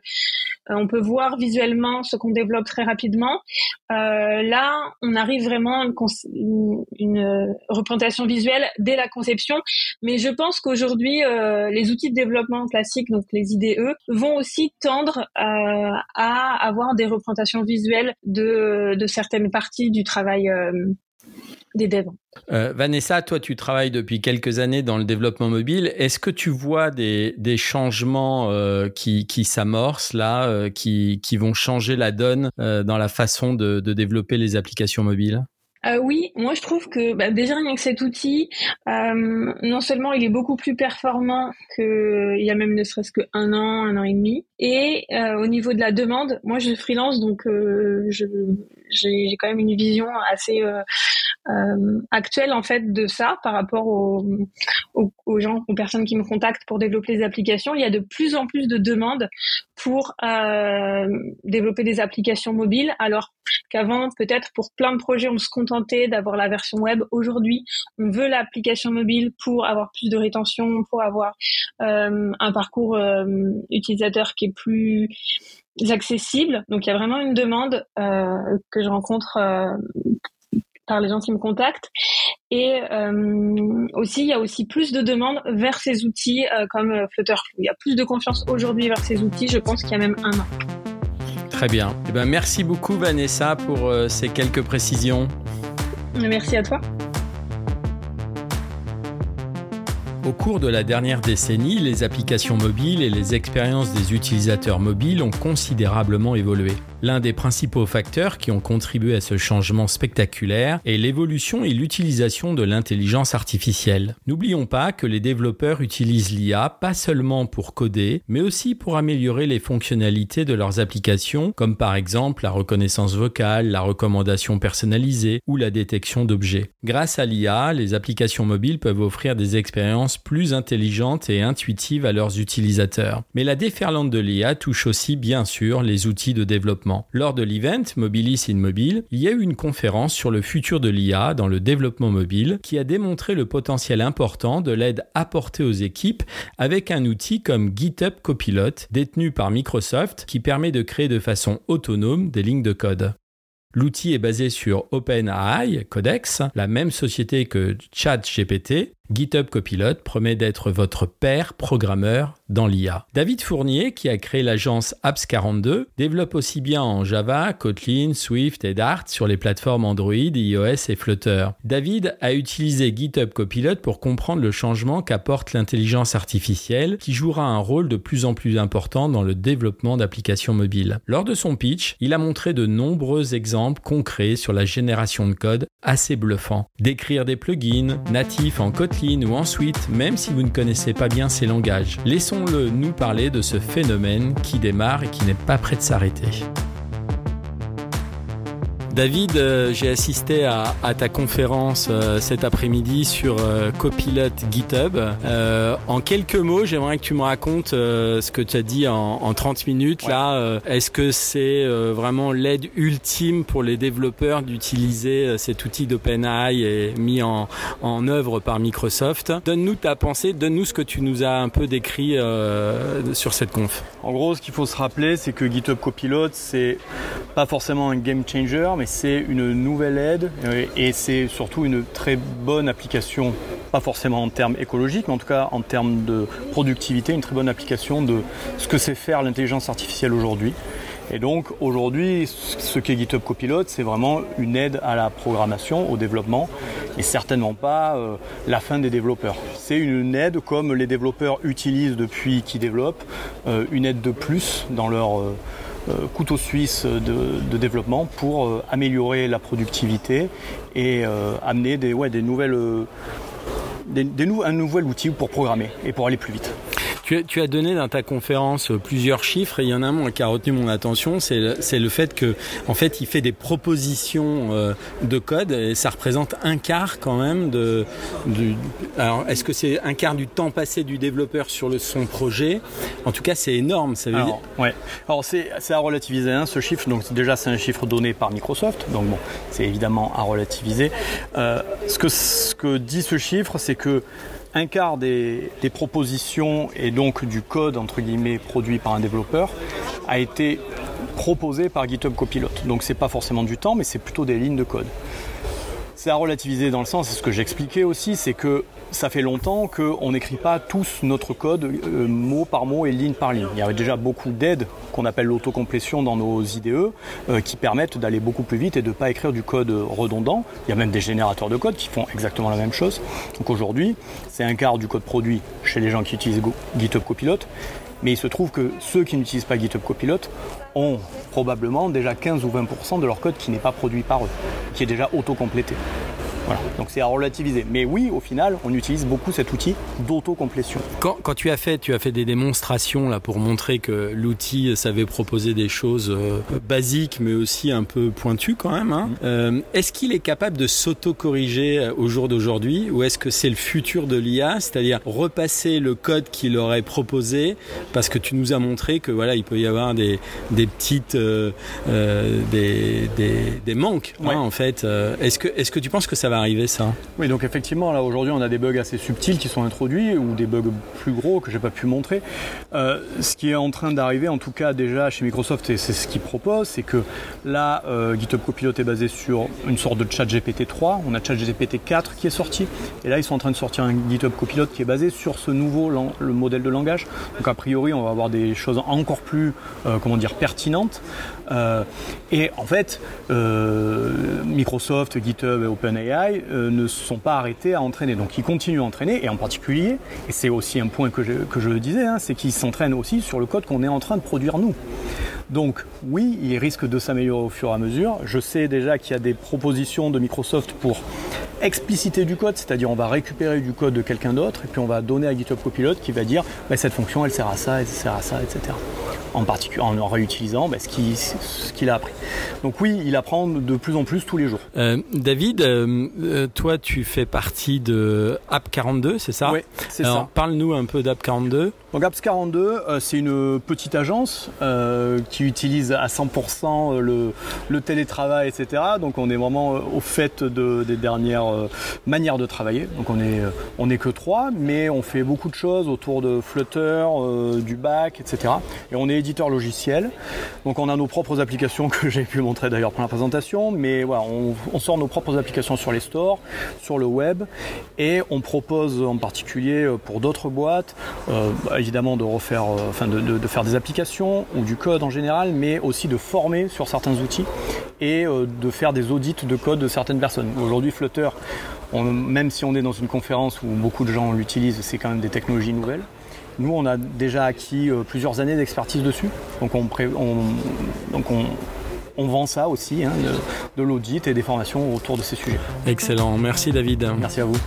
on peut voir visuellement ce qu'on développe très rapidement. là, on arrive vraiment à une, une, représentation visuelle dès la conception, mais je pense qu'aujourd'hui, les outils de développement classiques, donc les IDE, vont aussi tendre à avoir des représentations visuelles de, de certaines parties du travail euh, des devs. Euh, Vanessa, toi, tu travailles depuis quelques années dans le développement mobile. Est-ce que tu vois des, changements euh, qui, s'amorcent là, qui, vont changer la donne dans la façon de développer les applications mobiles? Euh, oui, moi je trouve que bah, déjà rien que cet outil, euh, non seulement il est beaucoup plus performant qu'il y a même ne serait-ce qu'un an, un an et demi, et euh, au niveau de la demande, moi je freelance donc j'ai quand même une vision assez euh, actuelle en fait de ça par rapport aux, aux, gens, aux personnes qui me contactent pour développer des applications. Il y a de plus en plus de demandes pour euh, développer des applications mobiles, alors qu'avant peut-être pour plein de projets on se contentait d'avoir la version web. Aujourd'hui, on veut l'application mobile pour avoir plus de rétention, pour avoir euh, un parcours euh, utilisateur qui est plus accessible. Donc il y a vraiment une demande euh, que je rencontre euh, par les gens qui me contactent. Et euh, aussi, il y a aussi plus de demandes vers ces outils euh, comme Flutterflow. Il y a plus de confiance aujourd'hui vers ces outils, je pense qu'il y a même un an. Très bien. Eh ben, merci beaucoup Vanessa pour ces quelques précisions. Merci à toi. Au cours de la dernière décennie, les applications mobiles et les expériences des utilisateurs mobiles ont considérablement évolué. L'un des principaux facteurs qui ont contribué à ce changement spectaculaire est l'évolution et l'utilisation de l'intelligence artificielle. N'oublions pas que les développeurs utilisent l'IA pas seulement pour coder, mais aussi pour améliorer les fonctionnalités de leurs applications, comme par exemple la reconnaissance vocale, la recommandation personnalisée ou la détection d'objets. Grâce à l'IA, les applications mobiles peuvent offrir des expériences plus intelligentes et intuitives à leurs utilisateurs. Mais la déferlante de l'IA touche aussi bien sûr les outils de développement lors de l'event Mobilis in Mobile, il y a eu une conférence sur le futur de l'IA dans le développement mobile qui a démontré le potentiel important de l'aide apportée aux équipes avec un outil comme GitHub Copilot détenu par Microsoft qui permet de créer de façon autonome des lignes de code. L'outil est basé sur OpenAI Codex, la même société que ChatGPT, GitHub Copilot promet d'être votre père programmeur dans l'IA. David Fournier, qui a créé l'agence Apps42, développe aussi bien en Java, Kotlin, Swift et Dart sur les plateformes Android, iOS et Flutter. David a utilisé GitHub Copilot pour comprendre le changement qu'apporte l'intelligence artificielle qui jouera un rôle de plus en plus important dans le développement d'applications mobiles. Lors de son pitch, il a montré de nombreux exemples concrets sur la génération de code assez bluffants. Décrire des plugins natifs en Kotlin ou ensuite, même si vous ne connaissez pas bien ces langages. Laissons-le nous parler de ce phénomène qui démarre et qui n'est pas prêt de s'arrêter. David, euh, j'ai assisté à, ta conférence euh, cet après-midi sur euh, Copilot GitHub. en quelques mots, j'aimerais que tu me racontes ce que tu as dit en, 30 minutes. Là, est-ce que c'est vraiment l'aide ultime pour les développeurs d'utiliser cet outil d'OpenAI et mis en, en œuvre par Microsoft? Donne-nous ta pensée, donne-nous ce que tu nous as un peu décrit sur cette conf. En gros, ce qu'il faut se rappeler, c'est que GitHub Copilot, c'est pas forcément un game changer, mais c'est une nouvelle aide euh, et c'est surtout une très bonne application, pas forcément en termes écologiques, mais en tout cas en termes de productivité, une très bonne application de ce que c'est faire l'intelligence artificielle aujourd'hui. Et donc aujourd'hui, ce qu'est GitHub Copilot, c'est vraiment une aide à la programmation, au développement, et certainement pas euh, la fin des développeurs. C'est une aide comme les développeurs utilisent depuis qu'ils développent, euh, une aide de plus dans leur couteau suisse de, développement pour améliorer la productivité et amener des, ouais, des nouvelles, un nouvel outil pour programmer et pour aller plus vite. Tu, as donné dans ta conférence plusieurs chiffres et il y en a un qui a retenu mon attention, c'est le, fait que, en fait, il fait des propositions euh, de code et ça représente un quart quand même de. alors, est-ce que c'est un quart du temps passé du développeur sur le, son projet? En tout cas, c'est énorme. Ça veut alors, dire. Ouais. Alors, c'est à relativiser hein, ce chiffre. Donc, déjà, c'est un chiffre donné par Microsoft. Donc, bon, c'est évidemment à relativiser. Euh, ce, que, ce que dit ce chiffre, c'est que un quart des, propositions et donc du code entre guillemets produit par un développeur a été proposé par GitHub Copilot. Donc c'est pas forcément du temps, mais c'est plutôt des lignes de code. C'est à relativiser dans le sens, c'est ce que j'expliquais aussi, c'est que ça fait longtemps qu'on n'écrit pas tous notre code euh, mot par mot et ligne par ligne. Il y avait déjà beaucoup d'aides qu'on appelle l'autocomplétion dans nos IDE euh, qui permettent d'aller beaucoup plus vite et de ne pas écrire du code redondant. Il y a même des générateurs de code qui font exactement la même chose. Donc aujourd'hui, c'est un quart du code produit chez les gens qui utilisent GitHub Copilot. Mais il se trouve que ceux qui n'utilisent pas GitHub Copilot ont probablement déjà 15 ou 20% de leur code qui n'est pas produit par eux, qui est déjà autocomplété. Donc c'est à relativiser. Mais oui, au final, on utilise beaucoup cet outil d'autocomplétion. Quand, quand, tu as fait, tu as fait des démonstrations là pour montrer que l'outil savait proposer des choses euh, basiques, mais aussi un peu pointues quand même. Hein. Mm-hmm. Euh, est-ce qu'il est capable de s'auto-corriger euh, au jour d'aujourd'hui, ou est-ce que c'est le futur de l'IA, c'est-à-dire repasser le code qu'il aurait proposé, parce que tu nous as montré que voilà, il peut y avoir des, des petites des, des, des, manques hein, en fait. est-ce que est-ce que tu penses que ça va arriver ça Oui, donc effectivement, là aujourd'hui, on a des bugs assez subtils qui sont introduits ou des bugs plus gros que j'ai pas pu montrer. Euh, ce qui est en train d'arriver, en tout cas déjà chez Microsoft, et c'est ce qu'ils proposent, c'est que là, euh, GitHub Copilot est basé sur une sorte de chat GPT 3. On a chat GPT 4 qui est sorti, et là ils sont en train de sortir un GitHub Copilot qui est basé sur ce nouveau le modèle de langage. Donc a priori, on va avoir des choses encore plus, euh, comment dire, pertinentes. Et en fait, Microsoft, GitHub et OpenAI euh, ne sont pas arrêtés à entraîner. Donc ils continuent à entraîner, et en particulier, et c'est aussi un point que je, que disais, hein, c'est qu'ils s'entraînent aussi sur le code qu'on est en train de produire nous. Donc oui, il risque de s'améliorer au fur et à mesure. Je sais déjà qu'il y a des propositions de Microsoft pour expliciter du code, c'est-à-dire on va récupérer du code de quelqu'un d'autre et puis on va donner à GitHub Copilot qui va dire bah, cette fonction elle sert à ça, elle sert à ça, etc. En particulier en réutilisant bah, ce qu'il a appris. Donc oui, il apprend de plus en plus tous les jours. Euh, David, euh, euh, toi tu fais partie de App 42, c'est ça Oui, c'est ça. Parle-nous un peu d'App 42. Donc Apps 42, c'est une petite agence qui utilise à 100% le, le, télétravail, etc. Donc on est vraiment au fait de, des dernières euh, manière de travailler. Donc on est, euh, on est que trois, mais on fait beaucoup de choses autour de Flutter, euh, du back, etc. Et on est éditeur logiciel. Donc on a nos propres applications que j'ai pu montrer d'ailleurs pour la présentation, mais voilà, on, sort nos propres applications sur les stores, sur le web, et on propose en particulier pour d'autres boîtes, bah, évidemment de refaire, enfin de, de, faire des applications ou du code en général, mais aussi de former sur certains outils et de faire des audits de code de certaines personnes. Aujourd'hui, Flutter même si on est dans une conférence où beaucoup de gens l'utilisent, c'est quand même des technologies nouvelles. Nous, on a déjà acquis euh, plusieurs années d'expertise dessus. Donc on, vend ça aussi, hein, de l'audit et des formations autour de ces sujets. Excellent. Merci David. Merci à vous.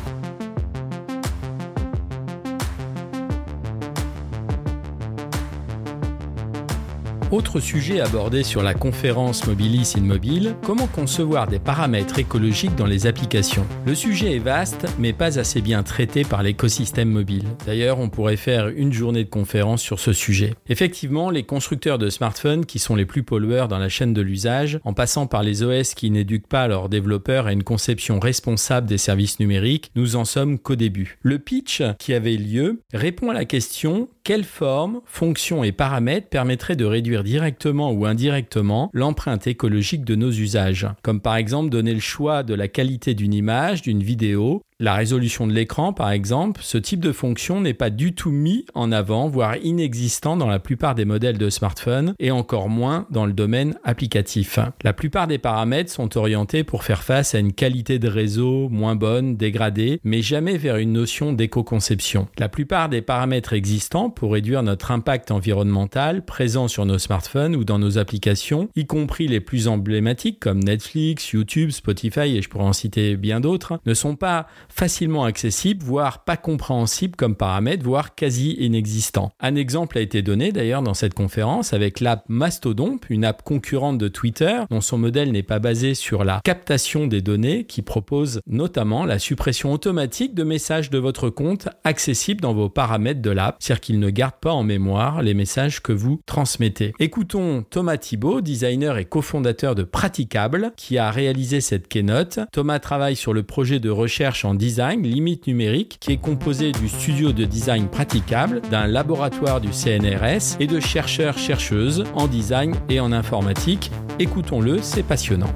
Autre sujet abordé sur la conférence Mobilis in Mobile, comment concevoir des paramètres écologiques dans les applications. Le sujet est vaste, mais pas assez bien traité par l'écosystème mobile. D'ailleurs, on pourrait faire une journée de conférence sur ce sujet. Effectivement, les constructeurs de smartphones, qui sont les plus pollueurs dans la chaîne de l'usage, en passant par les OS qui n'éduquent pas leurs développeurs à une conception responsable des services numériques, nous en sommes qu'au début. Le pitch qui avait lieu répond à la question quelle forme, fonction et paramètres permettraient de réduire directement ou indirectement l'empreinte écologique de nos usages, comme par exemple donner le choix de la qualité d'une image, d'une vidéo, La résolution de l'écran, par exemple, ce type de fonction n'est pas du tout mis en avant, voire inexistant dans la plupart des modèles de smartphone et encore moins dans le domaine applicatif. La plupart des paramètres sont orientés pour faire face à une qualité de réseau moins bonne, dégradée, mais jamais vers une notion d'éco-conception. La plupart des paramètres existants pour réduire notre impact environnemental présents sur nos smartphones ou dans nos applications, y compris les plus emblématiques comme Netflix, YouTube, Spotify et je pourrais en citer bien d'autres, ne sont pas facilement accessibles, voire pas compréhensibles comme paramètres, voire quasi inexistants. Un exemple a été donné d'ailleurs dans cette conférence avec l'app Mastodon, une app concurrente de Twitter, dont son modèle n'est pas basé sur la captation des données, qui propose notamment la suppression automatique de messages de votre compte accessibles dans vos paramètres de l'app, c'est-à-dire qu'il ne garde pas en mémoire les messages que vous transmettez. Écoutons Thomas Thibault, designer et cofondateur de Praticable, qui a réalisé cette keynote. Thomas travaille sur le projet de recherche en design Limite numérique, qui est composé du studio de design Praticable, d'un laboratoire du CNRS et de chercheurs-chercheuses en design et en informatique. Écoutons-le, c'est passionnant.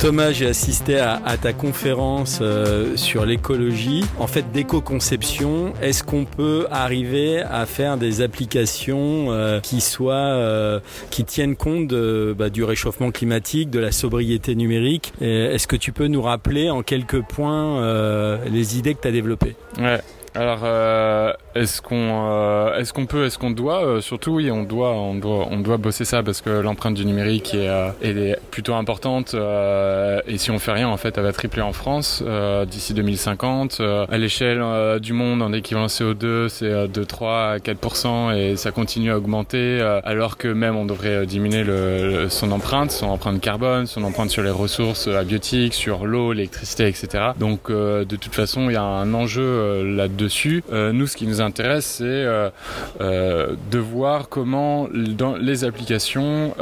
Thomas, j'ai assisté à, ta conférence euh, sur l'écologie, en fait d'éco-conception. Est-ce qu'on peut arriver à faire des applications euh, qui soient, euh, qui tiennent compte bah, du réchauffement climatique, de la sobriété numérique? Est-ce que tu peux nous rappeler en quelques points les idées que tu as développées? Ouais. Alors, euh, est-ce qu'on euh, est-ce qu'on peut, est-ce qu'on doit euh, Surtout, oui, on doit, on doit, on doit bosser ça parce que l'empreinte du numérique est, est plutôt importante. et si on fait rien, en fait, elle va tripler en France d'ici 2050. à l'échelle du monde, en équivalent CO2, c'est de 3 à 4 et ça continue à augmenter. alors que même, on devrait diminuer le, son empreinte, son empreinte carbone, son empreinte sur les ressources abiotiques, sur l'eau, l'électricité, etc. Donc, de toute façon, il y a un enjeu là dessus. Euh, nous, ce qui nous c'est euh, euh, de voir comment les applications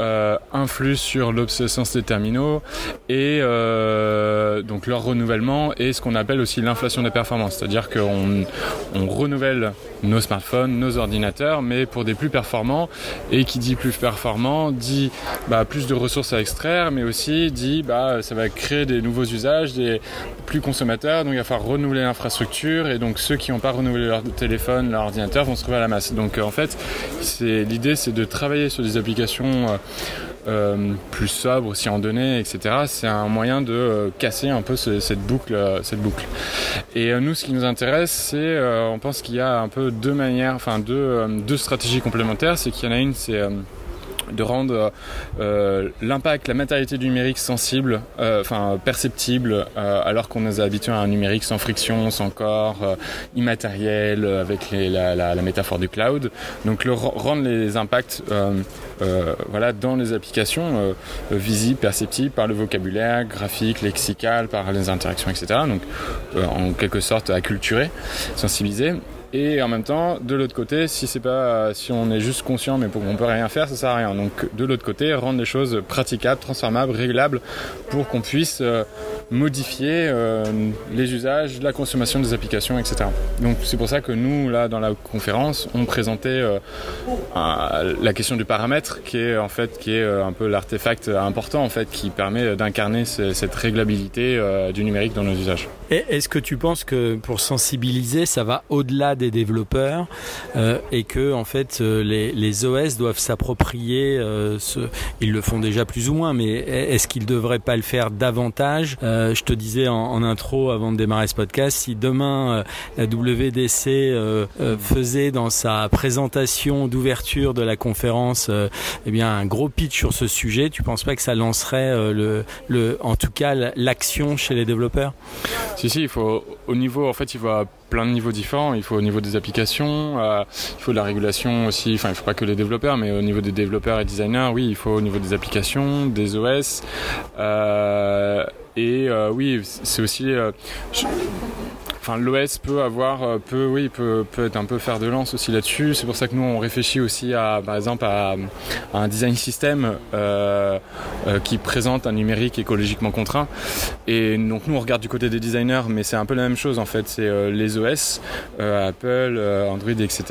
influent sur l'obsolescence des terminaux et donc leur renouvellement et ce qu'on appelle aussi l'inflation des performances. C'est-à-dire qu'on on renouvelle nos smartphones, nos ordinateurs, mais pour des plus performants. Et qui dit plus performant dit bah, plus de ressources à extraire, mais aussi dit bah, ça va créer des nouveaux usages, des plus consommateurs. Donc il va falloir renouveler l'infrastructure et donc ceux qui n'ont pas renouvelé leur téléphone, leur ordinateur vont se trouver à la masse. Donc en fait, l'idée c'est de travailler sur des applications euh, euh, plus sobres aussi en données, etc. C'est un moyen de euh, casser un peu cette boucle, cette boucle. Et nous, ce qui nous intéresse, c'est, on pense qu'il y a un peu deux manières, enfin deux, deux stratégies complémentaires. C'est qu'il y en a une, c'est de rendre euh, l'impact, la matérialité du numérique sensible, euh, enfin perceptible, euh, alors qu'on est habitué à un numérique sans friction, sans corps, immatériel, avec la, métaphore du cloud. Donc rendre les impacts voilà, dans les applications visibles, perceptibles par le vocabulaire, graphique, lexical, par les interactions, etc. Donc en quelque sorte acculturer, sensibiliser et en même temps de l'autre côté si on est juste conscient mais qu'on peut rien faire ça sert à rien. Donc de l'autre côté rendre les choses praticables transformables régulables pour qu'on puisse euh, modifier euh, les usages la consommation des applications etc donc c'est pour ça que nous là dans la conférence on présentait euh, la question du paramètre qui est en fait un peu l'artefact important en qui permet d'incarner cette réglabilité du numérique dans nos usages est-ce que tu penses que pour sensibiliser ça va au-delà des développeurs euh, et que en fait euh, les, OS doivent s'approprier euh, ce ils le font déjà plus ou moins mais est-ce qu'ils devraient pas le faire davantage? Je te disais en, intro avant de démarrer ce podcast si demain la WDC faisait dans sa présentation d'ouverture de la conférence eh bien un gros pitch sur ce sujet tu penses pas que ça lancerait le, le en tout cas l'action chez les développeurs? Si si il faut au niveau en fait il va plein de niveaux différents. Il faut au niveau des applications, euh, il faut de la régulation aussi. Enfin, il ne faut pas que les développeurs, mais au niveau des développeurs et designers, oui, il faut au niveau des applications, des OS. Euh, et euh, oui, c'est aussi l'OS peut avoir, peut oui, peut, peut être un peu faire de lance aussi là-dessus. C'est pour ça que nous on réfléchit aussi à, par exemple, à, un design system qui présente un numérique écologiquement contraint. Et donc nous on regarde du côté des designers, mais c'est un peu la même chose en fait. C'est les OS, Apple, Android, etc.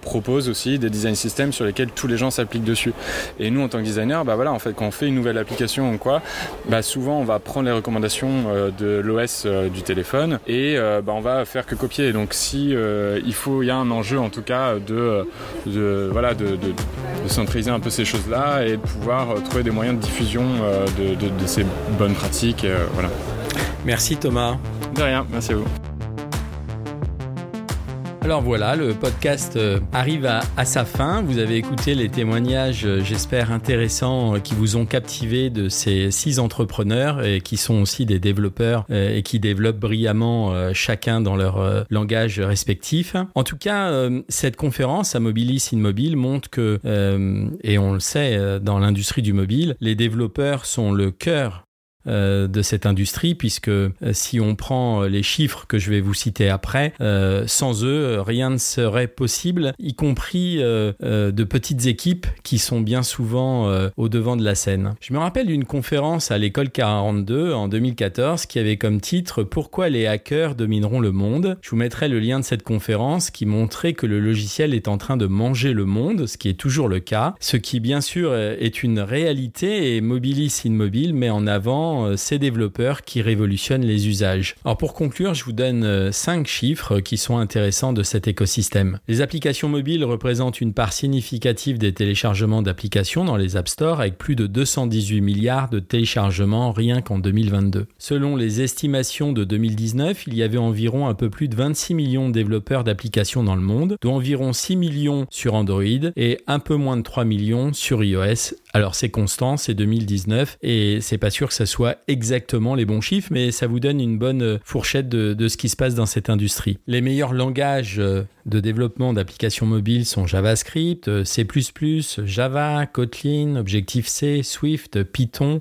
proposent aussi des design systems sur lesquels tous les gens s'appliquent dessus. Et nous en tant que designer, bah voilà, en fait, quand on fait une nouvelle application ou quoi, bah souvent on va prendre les recommandations euh, de l'OS euh, du téléphone et euh, bah on va faire que copier. Donc si il faut, il y a un enjeu en tout cas de, de voilà, de, de, centraliser un peu ces choses-là et de pouvoir trouver des moyens de diffusion de, de, ces bonnes pratiques. voilà. Merci Thomas. De rien, merci à vous. Alors voilà, le podcast euh, arrive à, sa fin. Vous avez écouté les témoignages, euh, j'espère intéressants, euh, qui vous ont captivé de ces six entrepreneurs et qui sont aussi des développeurs et qui développent brillamment chacun dans leur langage respectif. En tout cas, cette conférence à Mobilis Mobile montre que, et on le sait dans l'industrie du mobile, les développeurs sont le cœur de cette industrie, puisque euh, si on prend les chiffres que je vais vous citer après, euh, sans eux, rien ne serait possible, y compris de petites équipes qui sont bien souvent au devant de la scène. Je me rappelle d'une conférence à l'école 42 en 2014 qui avait comme titre Pourquoi les hackers domineront le monde? Je vous mettrai le lien de cette conférence qui montrait que le logiciel est en train de manger le monde, ce qui est toujours le cas, ce qui bien sûr est une réalité et Mobilis Immobile met en avant euh, ces développeurs qui révolutionnent les usages. Alors pour conclure, je vous donne 5 euh, chiffres qui sont intéressants de cet écosystème. Les applications mobiles représentent une part significative des téléchargements d'applications dans les App Store avec plus de 218 milliards de téléchargements rien qu'en 2022. Selon les estimations de 2019, il y avait environ un peu plus de 26 millions de développeurs d'applications dans le monde, dont environ 6 millions sur Android et un peu moins de 3 millions sur iOS. Alors c'est constant, c'est 2019 et c'est pas sûr que ça soit exactement les bons chiffres, mais ça vous donne une bonne euh, fourchette de, de ce qui se passe dans cette industrie. Les meilleurs langages euh, de développement d'applications mobiles sont JavaScript, euh, C++, Java, Kotlin, Objective-C, Swift, Python,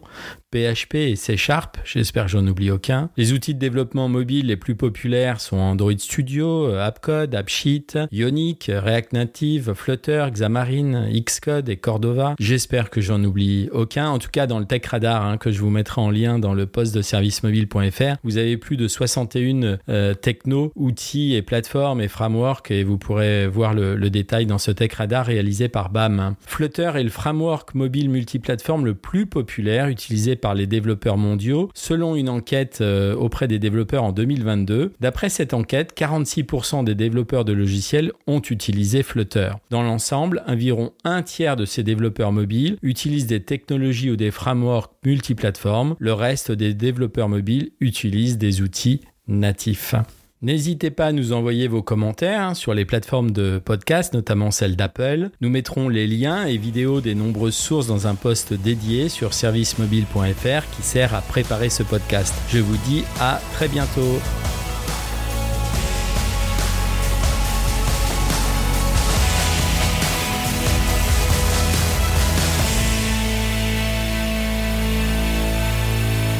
PHP et C Sharp, j'espère que j'en oublie aucun. Les outils de développement mobile les plus populaires sont Android Studio, AppCode, AppSheet, Ionic, React Native, Flutter, Xamarin, Xcode et Cordova. J'espère que j'en oublie aucun. En tout cas, dans le Tech Radar hein, que je vous mettrai en lien dans le poste de servicemobile.fr, vous avez plus de 61 euh, techno, outils et plateformes et frameworks et vous pourrez voir le, détail dans ce Tech Radar réalisé par BAM. Flutter est le framework mobile multiplateforme le plus populaire utilisé par les développeurs mondiaux, selon une enquête euh, auprès des développeurs en 2022. D'après cette enquête, 46% des développeurs de logiciels ont utilisé Flutter. Dans l'ensemble, environ un tiers de ces développeurs mobiles utilisent des technologies ou des frameworks multiplateformes. Le reste des développeurs mobiles utilisent des outils natifs. N'hésitez pas à nous envoyer vos commentaires hein, sur les plateformes de podcast, notamment celle d'Apple. Nous mettrons les liens et vidéos des nombreuses sources dans un post dédié sur servicemobile.fr qui sert à préparer ce podcast. Je vous dis à très bientôt.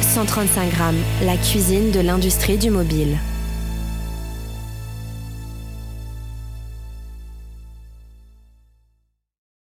« 135 grammes, la cuisine de l'industrie du mobile.